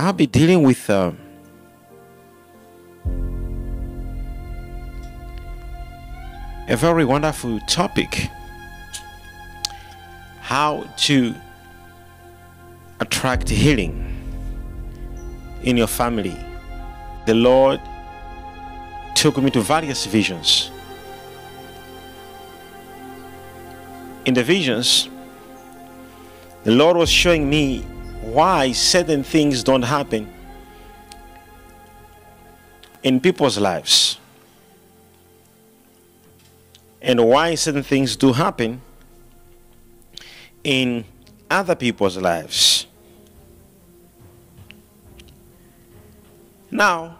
I'll be dealing with um, a very wonderful topic how to attract healing in your family. The Lord took me to various visions. In the visions, the Lord was showing me why certain things don't happen in people's lives and why certain things do happen in other people's lives. Now,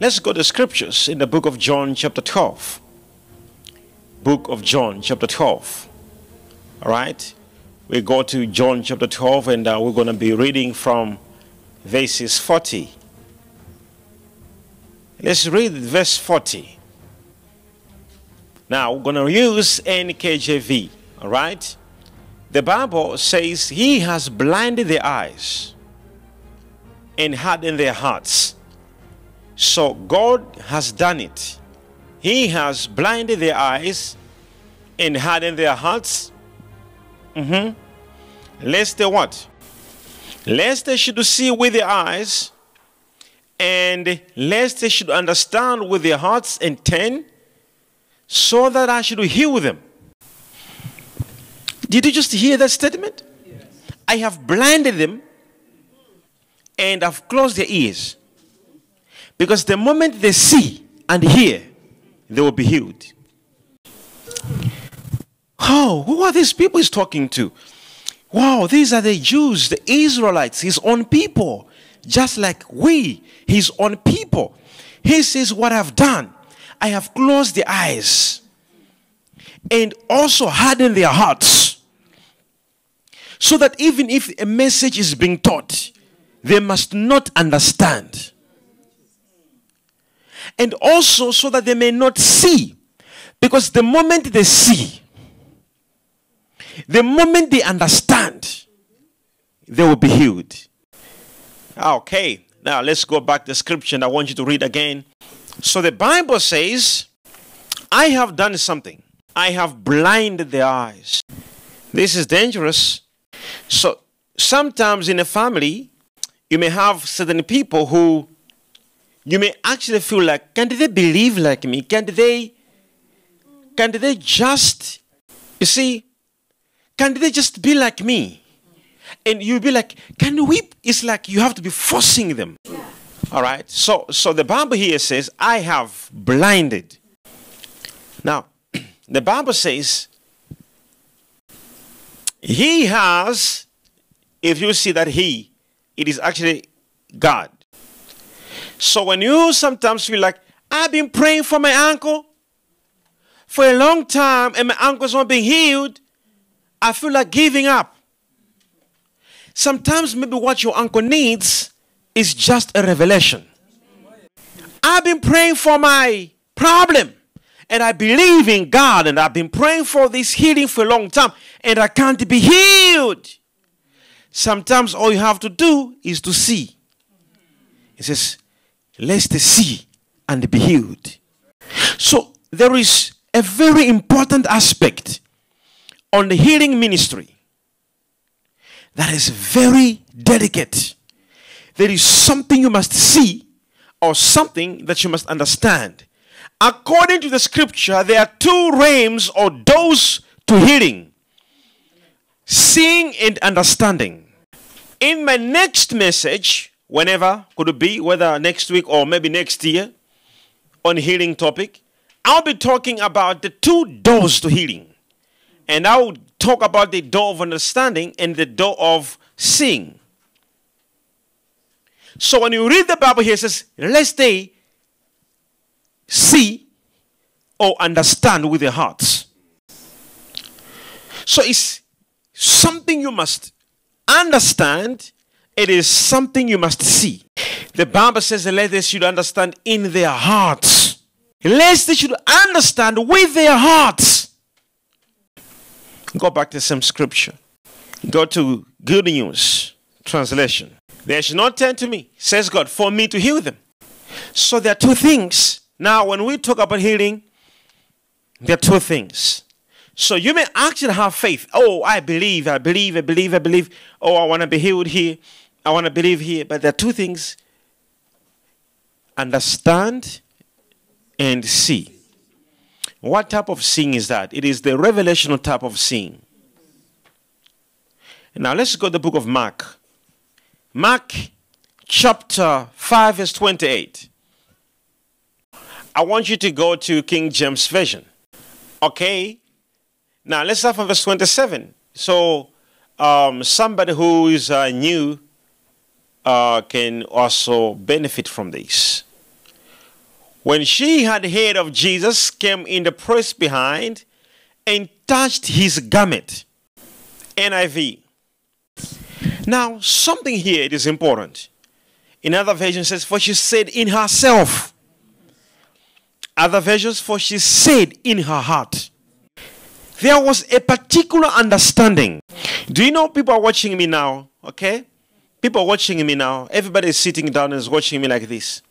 let's go to scriptures in the book of John, chapter 12. Book of John, chapter 12. All right? We go to John, chapter 12, and uh, we're going to be reading from verses 40. Let's read verse 40. Now, we're going to use NKJV. All right? The Bible says, He has blinded their eyes and hardened their hearts. So God has done it. He has blinded their eyes and hardened their hearts. Mm-hmm. Lest they what? Lest they should see with their eyes, and lest they should understand with their hearts and turn, so that I should heal them. Did you just hear that statement? Yes. I have blinded them and I've closed their ears. Because the moment they see and hear, they will be healed. Oh, who are these people he's talking to? Wow, these are the Jews, the Israelites, his own people, just like we, his own people. He says, What I've done, I have closed their eyes and also hardened their hearts so that even if a message is being taught, they must not understand. And also so that they may not see. Because the moment they see, the moment they understand, they will be healed. Okay, now let's go back to the scripture and I want you to read again. So the Bible says, I have done something. I have blinded their eyes. This is dangerous so sometimes in a family, you may have certain people who you may actually feel like, can they believe like me? Can they can they just you see, can they just be like me? And you'll be like, can we? It's like you have to be forcing them. All right. So so the Bible here says, I have blinded. Now, the Bible says he has, if you see that He, it is actually God. So when you sometimes feel like, I've been praying for my uncle for a long time and my uncle's not being healed, I feel like giving up. Sometimes maybe what your uncle needs is just a revelation. I've been praying for my problem and I believe in God and I've been praying for this healing for a long time and I can't be healed. Sometimes all you have to do is to see. He says, let's see and be healed. So there is a very important aspect on the healing ministry that is very delicate. There is something you must see or something that you must understand according to the scripture, there are two realms or doors to healing seeing and understanding. In my next message, whenever could it be, whether next week or maybe next year, on healing topic, I'll be talking about the two doors to healing. And I'll talk about the door of understanding and the door of seeing. So when you read the Bible here, it says, let's see or understand with their hearts. So it's something you must understand, it is something you must see. The Bible says the they should understand in their hearts. Lest they should understand with their hearts. Go back to some scripture. Go to Good News translation. They should not turn to me, says God, for me to heal them. So there are two things. Now, when we talk about healing, there are two things. So you may actually have faith. Oh, I believe, I believe, I believe, I believe. Oh, I want to be healed here. I want to believe here. But there are two things understand and see. What type of seeing is that? It is the revelational type of seeing. Now let's go to the book of Mark. Mark chapter 5, verse 28. I want you to go to King James Version. Okay? Now let's start from verse 27. So, um, somebody who is uh, new uh, can also benefit from this. When she had heard of Jesus, came in the press behind and touched his garment. NIV. Now, something here it is important. In other versions says, for she said in herself. Other versions, for she said in her heart. There was a particular understanding. Do you know people are watching me now? Okay? People are watching me now. Everybody is sitting down and is watching me like this.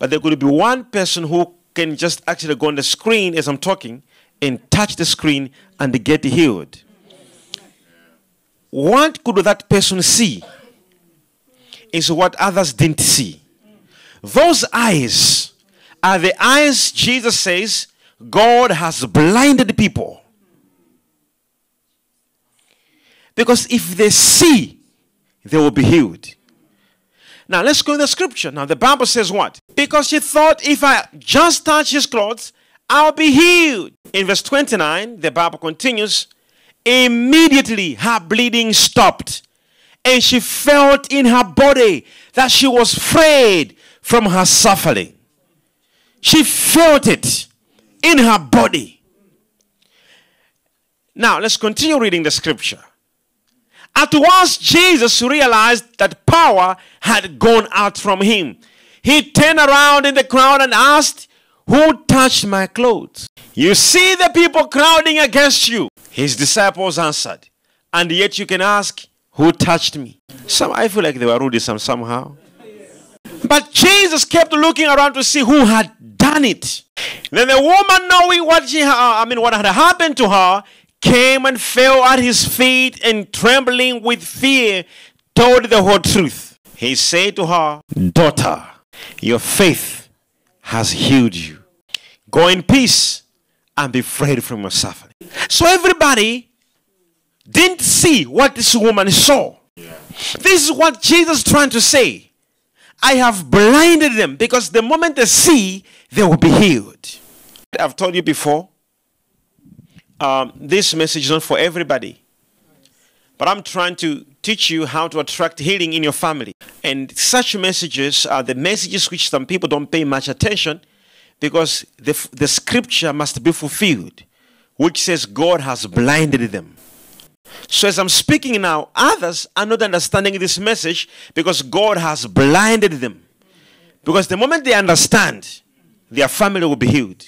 But there could be one person who can just actually go on the screen as I'm talking and touch the screen and get healed. What could that person see is what others didn't see. Those eyes are the eyes Jesus says God has blinded people. Because if they see, they will be healed. Now let's go to the scripture. Now the Bible says what? Because she thought if I just touch his clothes, I'll be healed. In verse 29, the Bible continues, immediately her bleeding stopped, and she felt in her body that she was freed from her suffering. She felt it in her body. Now let's continue reading the scripture. At once, Jesus realized that power had gone out from him. He turned around in the crowd and asked, Who touched my clothes? You see the people crowding against you. His disciples answered, And yet you can ask, Who touched me? Some I feel like they were rude some somehow. But Jesus kept looking around to see who had done it. Then the woman, knowing what she, I mean, what had happened to her, came and fell at his feet and trembling with fear told the whole truth. He said to her, Daughter, your faith has healed you. Go in peace and be freed from your suffering. So everybody didn't see what this woman saw. This is what Jesus is trying to say. I have blinded them because the moment they see, they will be healed. I've told you before, um, this message is not for everybody. But I'm trying to teach you how to attract healing in your family. And such messages are the messages which some people don't pay much attention because the, the scripture must be fulfilled, which says God has blinded them. So, as I'm speaking now, others are not understanding this message because God has blinded them. Because the moment they understand, their family will be healed.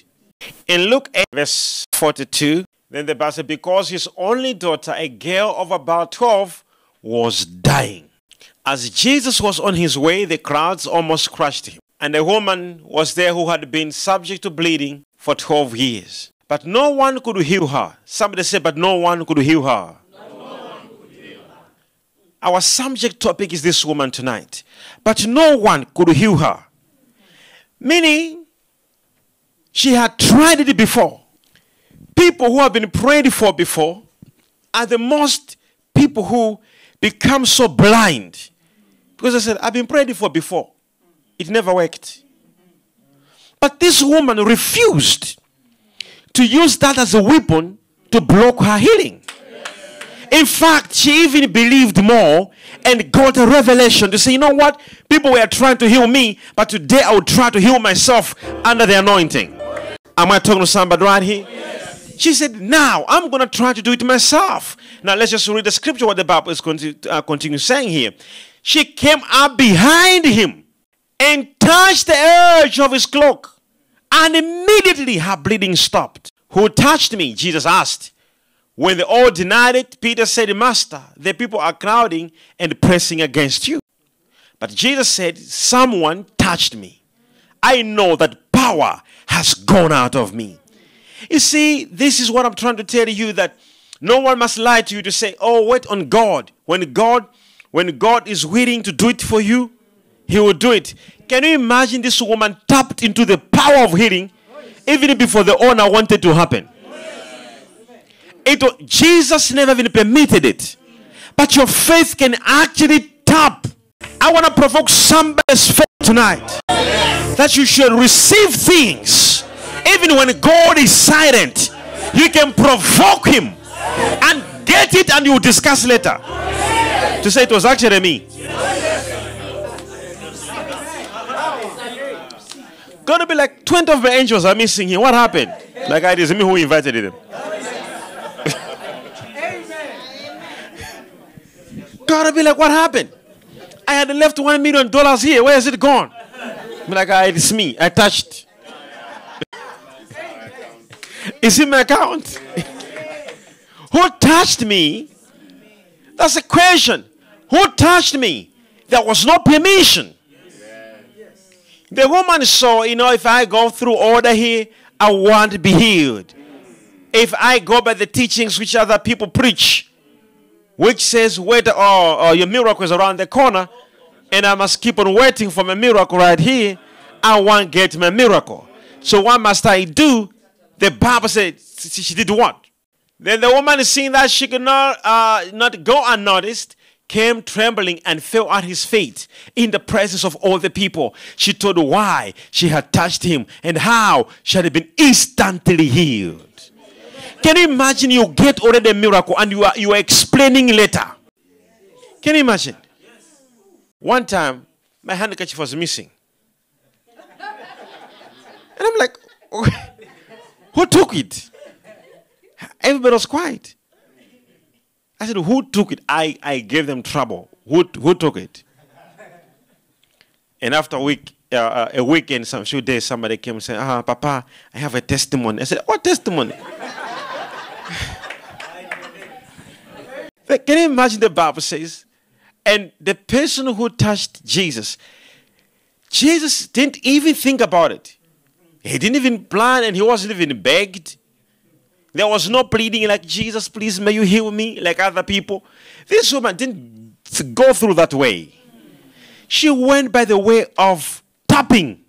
In Luke 8, verse 42, then the Bible said, because his only daughter, a girl of about 12, was dying. As Jesus was on his way, the crowds almost crushed him. And a woman was there who had been subject to bleeding for 12 years. But no one could heal her. Somebody said, but no one could heal her. Our subject topic is this woman tonight. But no one could heal her. Meaning, she had tried it before people who have been prayed for before are the most people who become so blind. Because I said, I've been prayed for before. It never worked. But this woman refused to use that as a weapon to block her healing. In fact, she even believed more and got a revelation to say, you know what? People were trying to heal me, but today I will try to heal myself under the anointing. Am I talking to somebody right here? She said, Now I'm going to try to do it myself. Now let's just read the scripture, what the Bible is to uh, continue saying here. She came up behind him and touched the edge of his cloak, and immediately her bleeding stopped. Who touched me? Jesus asked. When they all denied it, Peter said, Master, the people are crowding and pressing against you. But Jesus said, Someone touched me. I know that power has gone out of me. You see, this is what I'm trying to tell you that no one must lie to you to say, "Oh, wait on God." When God when God is willing to do it for you, he will do it. Can you imagine this woman tapped into the power of healing even before the owner wanted to happen? It Jesus never even permitted it. But your faith can actually tap. I want to provoke somebody's faith tonight that you should receive things even when God is silent. You can provoke him and get it and you discuss later. To say it was actually me. Gonna be like 20 of the angels are missing here. What happened? Like it is me who invited them. Gotta be like, what happened? I had left one million dollars here. Where is it gone? I'm like, ah, it's me. I touched. It's in my account. Who touched me? That's a question. Who touched me? There was no permission. The woman saw, you know, if I go through order here, I won't be healed. If I go by the teachings which other people preach, which says, wait, oh, oh, your miracle is around the corner, and I must keep on waiting for my miracle right here, I won't get my miracle. So what must I do? The Bible said she did what? Then the woman, seeing that she could not, uh, not go unnoticed, came trembling and fell at his feet in the presence of all the people. She told why she had touched him and how she had been instantly healed. Can you imagine you get already a miracle and you are, you are explaining later? Can you imagine? One time, my handkerchief was missing. And I'm like, who took it? Everybody was quiet. I said, Who took it? I, I gave them trouble. Who, who took it? And after a week, uh, uh, a week and some few days, somebody came and said, Ah, Papa, I have a testimony. I said, What testimony? Can you imagine the Bible says? And the person who touched Jesus, Jesus didn't even think about it. He didn't even plan and he wasn't even begged. There was no pleading like, Jesus, please, may you heal me, like other people. This woman didn't go through that way. She went by the way of tapping,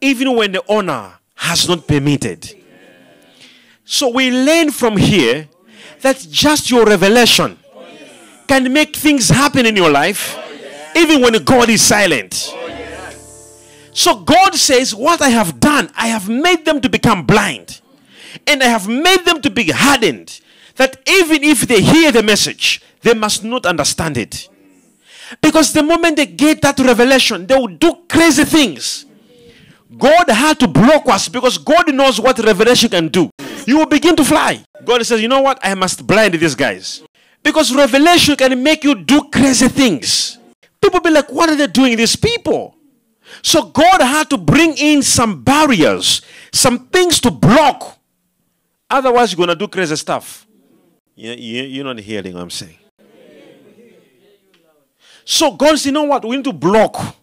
even when the owner has not permitted. So we learn from here that just your revelation can make things happen in your life, even when God is silent. So God says, What I have done, I have made them to become blind and I have made them to be hardened that even if they hear the message, they must not understand it. Because the moment they get that revelation, they will do crazy things. God had to block us because God knows what revelation can do. You will begin to fly. God says, You know what? I must blind these guys. Because revelation can make you do crazy things. People be like, What are they doing, these people? So God had to bring in some barriers, some things to block Otherwise, you're going to do crazy stuff. You, you, you're not hearing what I'm saying. So God says, you know what? We need to block.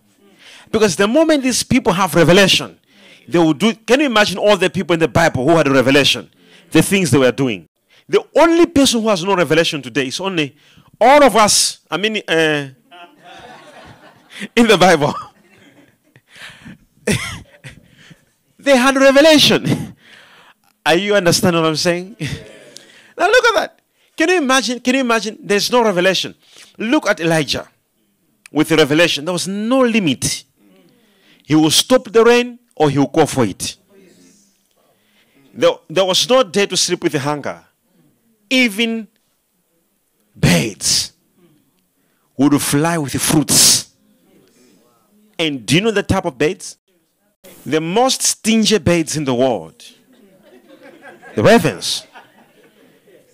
Because the moment these people have revelation, they will do. Can you imagine all the people in the Bible who had revelation? The things they were doing. The only person who has no revelation today is only all of us. I mean, uh, in the Bible. They had revelation. Are you understanding what I'm saying? now look at that. Can you imagine? Can you imagine? There's no revelation. Look at Elijah with the revelation. There was no limit. He will stop the rain or he will go for it. There, there was no day to sleep with the hunger. Even birds would fly with the fruits. And do you know the type of birds? The most stingy birds in the world the ravens,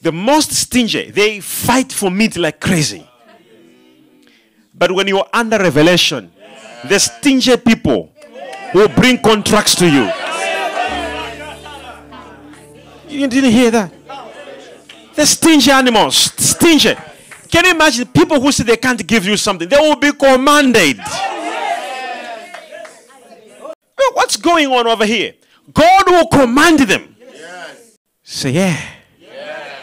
the most stingy, they fight for meat like crazy. But when you're under revelation, the stingy people will bring contracts to you. You didn't hear that? The stingy animals, stingy. Can you imagine people who say they can't give you something? They will be commanded. What's going on over here? God will command them. Yes. Say, yeah. yeah.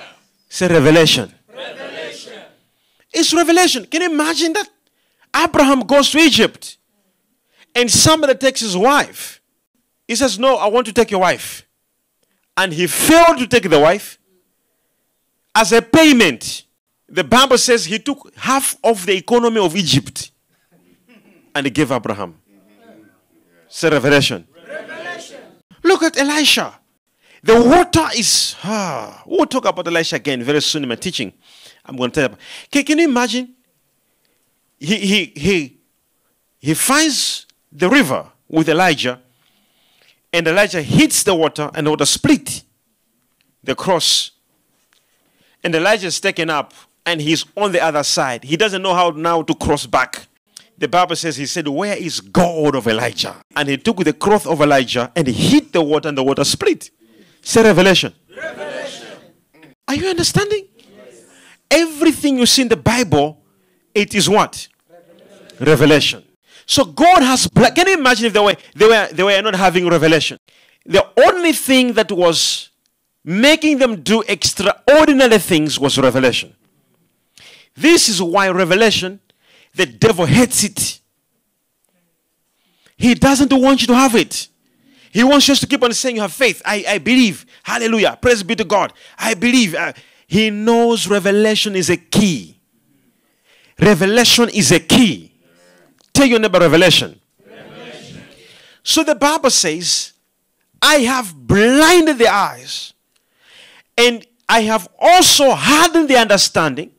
Say, revelation. revelation. It's revelation. Can you imagine that? Abraham goes to Egypt and somebody takes his wife. He says, No, I want to take your wife. And he failed to take the wife as a payment. The Bible says he took half of the economy of Egypt and he gave Abraham. Say revelation. revelation. Look at Elisha. The water is. Ah, we'll talk about Elisha again very soon in my teaching. I'm going to tell you. About. Can, can you imagine? He, he, he, he finds the river with Elijah, and Elijah hits the water, and the water split the cross. And Elijah is taken up, and he's on the other side. He doesn't know how now to cross back the Bible says he said, Where is God of Elijah? And he took the cloth of Elijah and he hit the water and the water split. Say revelation. revelation. Are you understanding? Yes. Everything you see in the Bible, it is what? Revelation. revelation. So God has can you imagine if they were they were they were not having revelation? The only thing that was making them do extraordinary things was revelation. This is why revelation the devil hates it. He doesn't want you to have it. He wants us to keep on saying you have faith. I, I believe. Hallelujah. Praise be to God. I believe. Uh, he knows revelation is a key. Revelation is a key. Tell your neighbor revelation. revelation. So the Bible says, I have blinded the eyes and I have also hardened the understanding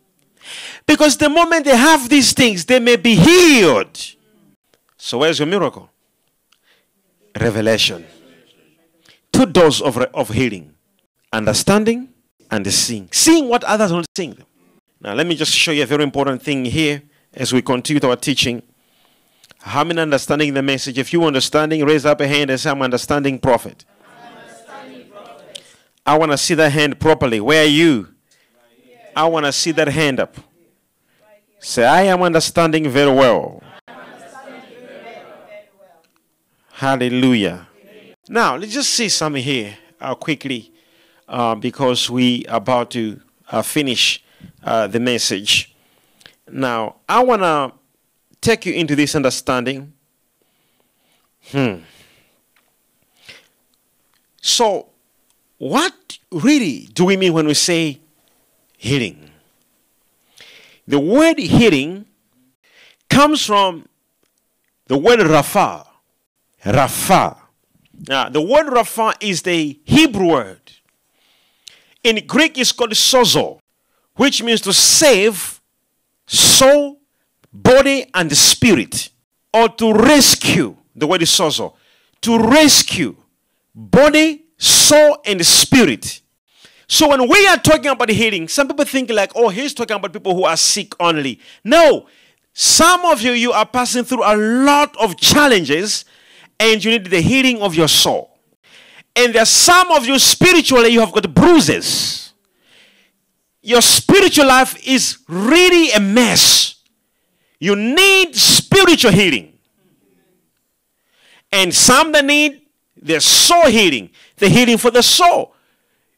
because the moment they have these things, they may be healed. So, where's your miracle? Revelation. Two doors of, of healing understanding and seeing. Seeing what others are not seeing. Now, let me just show you a very important thing here as we continue our teaching. How many understanding the message? If you understanding, raise up a hand and say, I'm understanding prophet. Understanding prophet. I want to see that hand properly. Where are you? I want to see that hand up. Say, I am understanding very well. Hallelujah. Now, let's just see something here uh, quickly uh, because we are about to uh, finish uh, the message. Now, I want to take you into this understanding. Hmm. So, what really do we mean when we say healing? The word healing comes from the word Rapha. Rapha. Now, the word Rapha is the Hebrew word. In Greek, it's called sozo, which means to save soul, body, and spirit, or to rescue. The word is sozo. To rescue body, soul, and spirit so when we are talking about healing, some people think like, oh, he's talking about people who are sick only. No. Some of you, you are passing through a lot of challenges and you need the healing of your soul. And there are some of you spiritually, you have got bruises. Your spiritual life is really a mess. You need spiritual healing. And some that need their soul healing, the healing for the soul.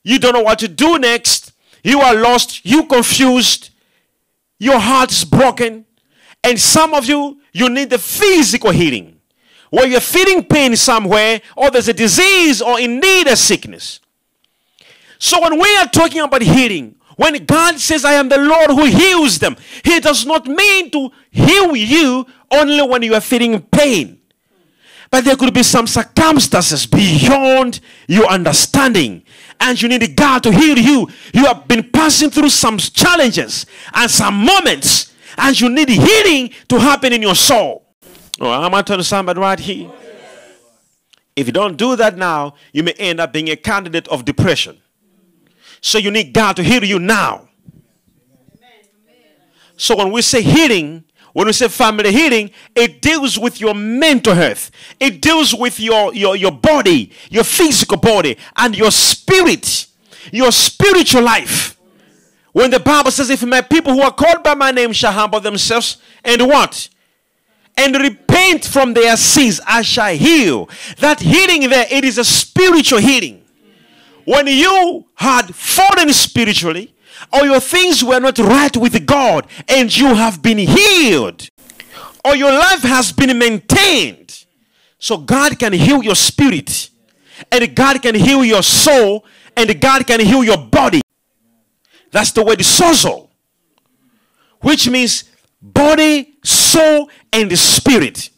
You don't know what to do next. You are lost. You confused. Your heart is broken. And some of you, you need the physical healing. Where you're feeling pain somewhere, or there's a disease, or in need a sickness. So when we are talking about healing, when God says, I am the Lord who heals them, He does not mean to heal you only when you are feeling pain. But there could be some circumstances beyond your understanding. And you need God to heal you. You have been passing through some challenges and some moments. And you need healing to happen in your soul. Oh, am I telling somebody right here? If you don't do that now, you may end up being a candidate of depression. So you need God to heal you now. So when we say healing, when we say family healing, it deals with your mental health. It deals with your, your, your body, your physical body, and your spirit, your spiritual life. When the Bible says, If my people who are called by my name shall humble themselves and what? And repent from their sins, I shall heal. That healing there, it is a spiritual healing. When you had fallen spiritually, or your things were not right with God, and you have been healed, or your life has been maintained, so God can heal your spirit, and God can heal your soul, and God can heal your body. That's the word sozo, which means body, soul, and spirit.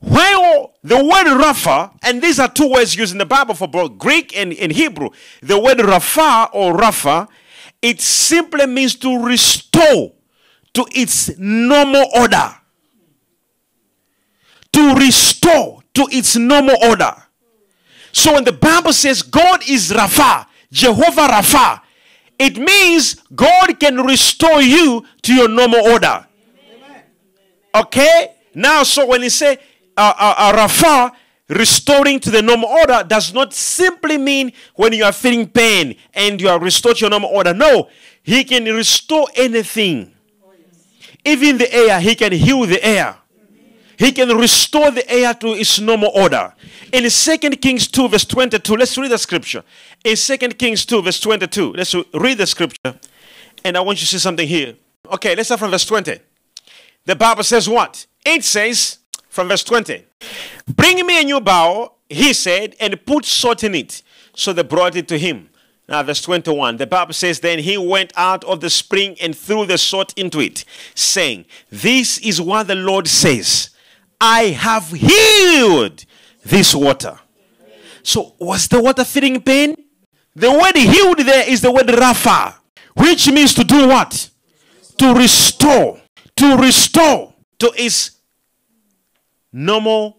While the word Rapha, and these are two words used in the Bible for both Greek and, and Hebrew, the word Rapha or Rapha, it simply means to restore to its normal order. To restore to its normal order. So when the Bible says God is Rapha, Jehovah Rapha, it means God can restore you to your normal order. Okay? Now, so when he say uh, uh, uh, Rapha, restoring to the normal order does not simply mean when you are feeling pain and you are restored to your normal order. No, he can restore anything. Even the air, he can heal the air. He can restore the air to its normal order. In 2 Kings 2, verse 22, let's read the scripture. In 2 Kings 2, verse 22, let's read the scripture. And I want you to see something here. Okay, let's start from verse 20. The Bible says what? It says, from verse 20, Bring me a new bowl, he said, and put salt in it. So they brought it to him. Now, verse 21, the Bible says, Then he went out of the spring and threw the salt into it, saying, This is what the Lord says I have healed this water. So, was the water feeling pain? The word healed there is the word Rapha, which means to do what? To restore. To restore to its normal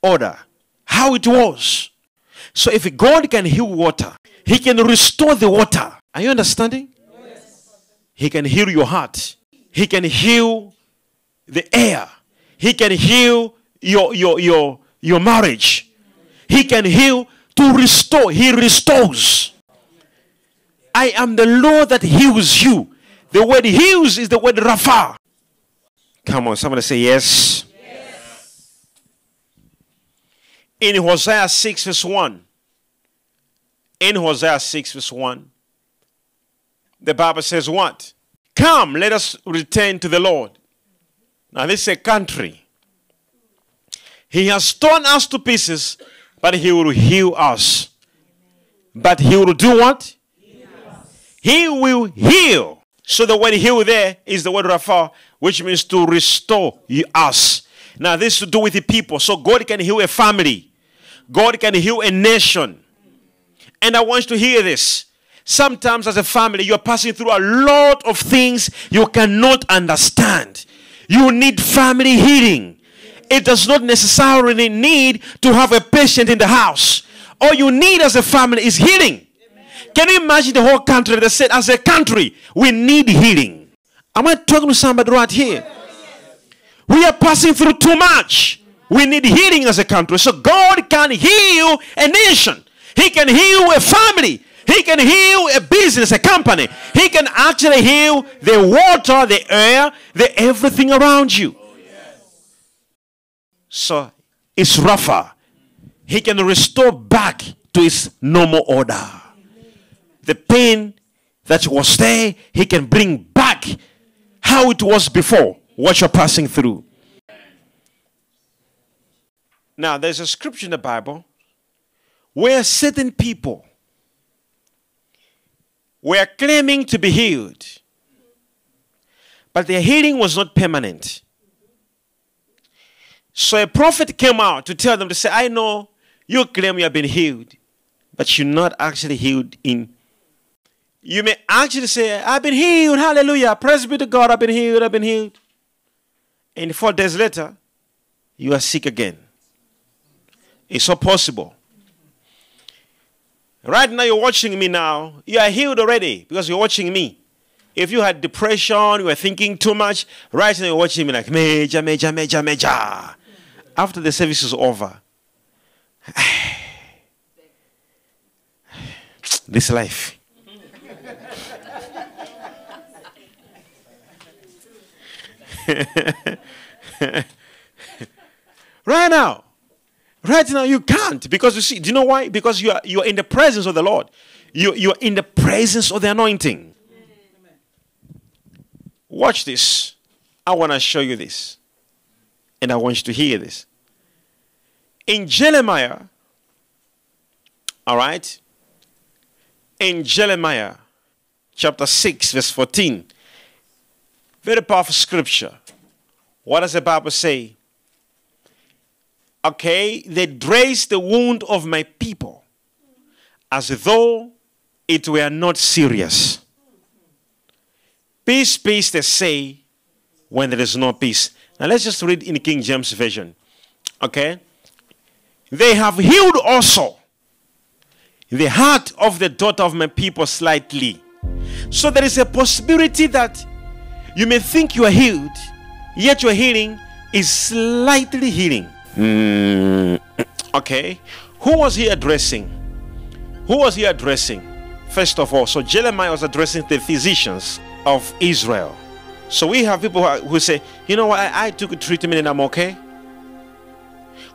order. How it was. So, if God can heal water, He can restore the water. Are you understanding? Yes. He can heal your heart. He can heal the air. He can heal your, your, your, your marriage. He can heal to restore. He restores. I am the Lord that heals you. The word heals is the word Rapha. Come on, somebody say yes. yes. In Hosea 6, verse 1. In Hosea 6, verse 1. The Bible says, What? Come, let us return to the Lord. Now, this is a country. He has torn us to pieces, but He will heal us. But He will do what? He will heal. So the word heal there is the word Rapha, which means to restore us. Now, this is to do with the people. So God can heal a family. God can heal a nation. And I want you to hear this. Sometimes, as a family, you're passing through a lot of things you cannot understand. You need family healing. It does not necessarily need to have a patient in the house. All you need as a family is healing. Can you imagine the whole country that said, as a country, we need healing? Am I talking to somebody right here? We are passing through too much. We need healing as a country. So God can heal a nation. He can heal a family. He can heal a business, a company. He can actually heal the water, the air, the everything around you. So it's Rapha. He can restore back to its normal order. The pain that was there, he can bring back how it was before, what you're passing through. Now, there's a scripture in the Bible where certain people were claiming to be healed, but their healing was not permanent. So a prophet came out to tell them to say, I know you claim you have been healed, but you're not actually healed in. You may actually say, I've been healed, hallelujah, praise be to God, I've been healed, I've been healed. And four days later, you are sick again. It's not possible. Right now, you're watching me now. You are healed already because you're watching me. If you had depression, you were thinking too much, right now you're watching me like major, major, major, major. After the service is over, this life. right now. Right now, you can't because you see, do you know why? Because you are you are in the presence of the Lord. You you are in the presence of the anointing. Watch this. I want to show you this. And I want you to hear this. In Jeremiah, all right, in Jeremiah chapter 6, verse 14, very powerful scripture. What does the Bible say? Okay, they dress the wound of my people as though it were not serious. Peace, peace, they say when there is no peace. Now let's just read in King James Version. Okay? They have healed also the heart of the daughter of my people slightly. So there is a possibility that you may think you are healed, yet your healing is slightly healing. Mm, okay. Who was he addressing? Who was he addressing? First of all, so Jeremiah was addressing the physicians of Israel. So we have people who say, you know what, I, I took a treatment and I'm okay.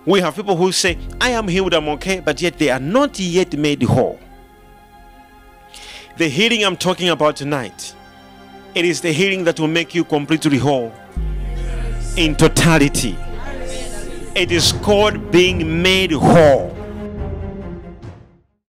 We have people who say, I am healed, I'm okay, but yet they are not yet made whole. The healing I'm talking about tonight, it is the healing that will make you completely whole in totality. It is called being made whole.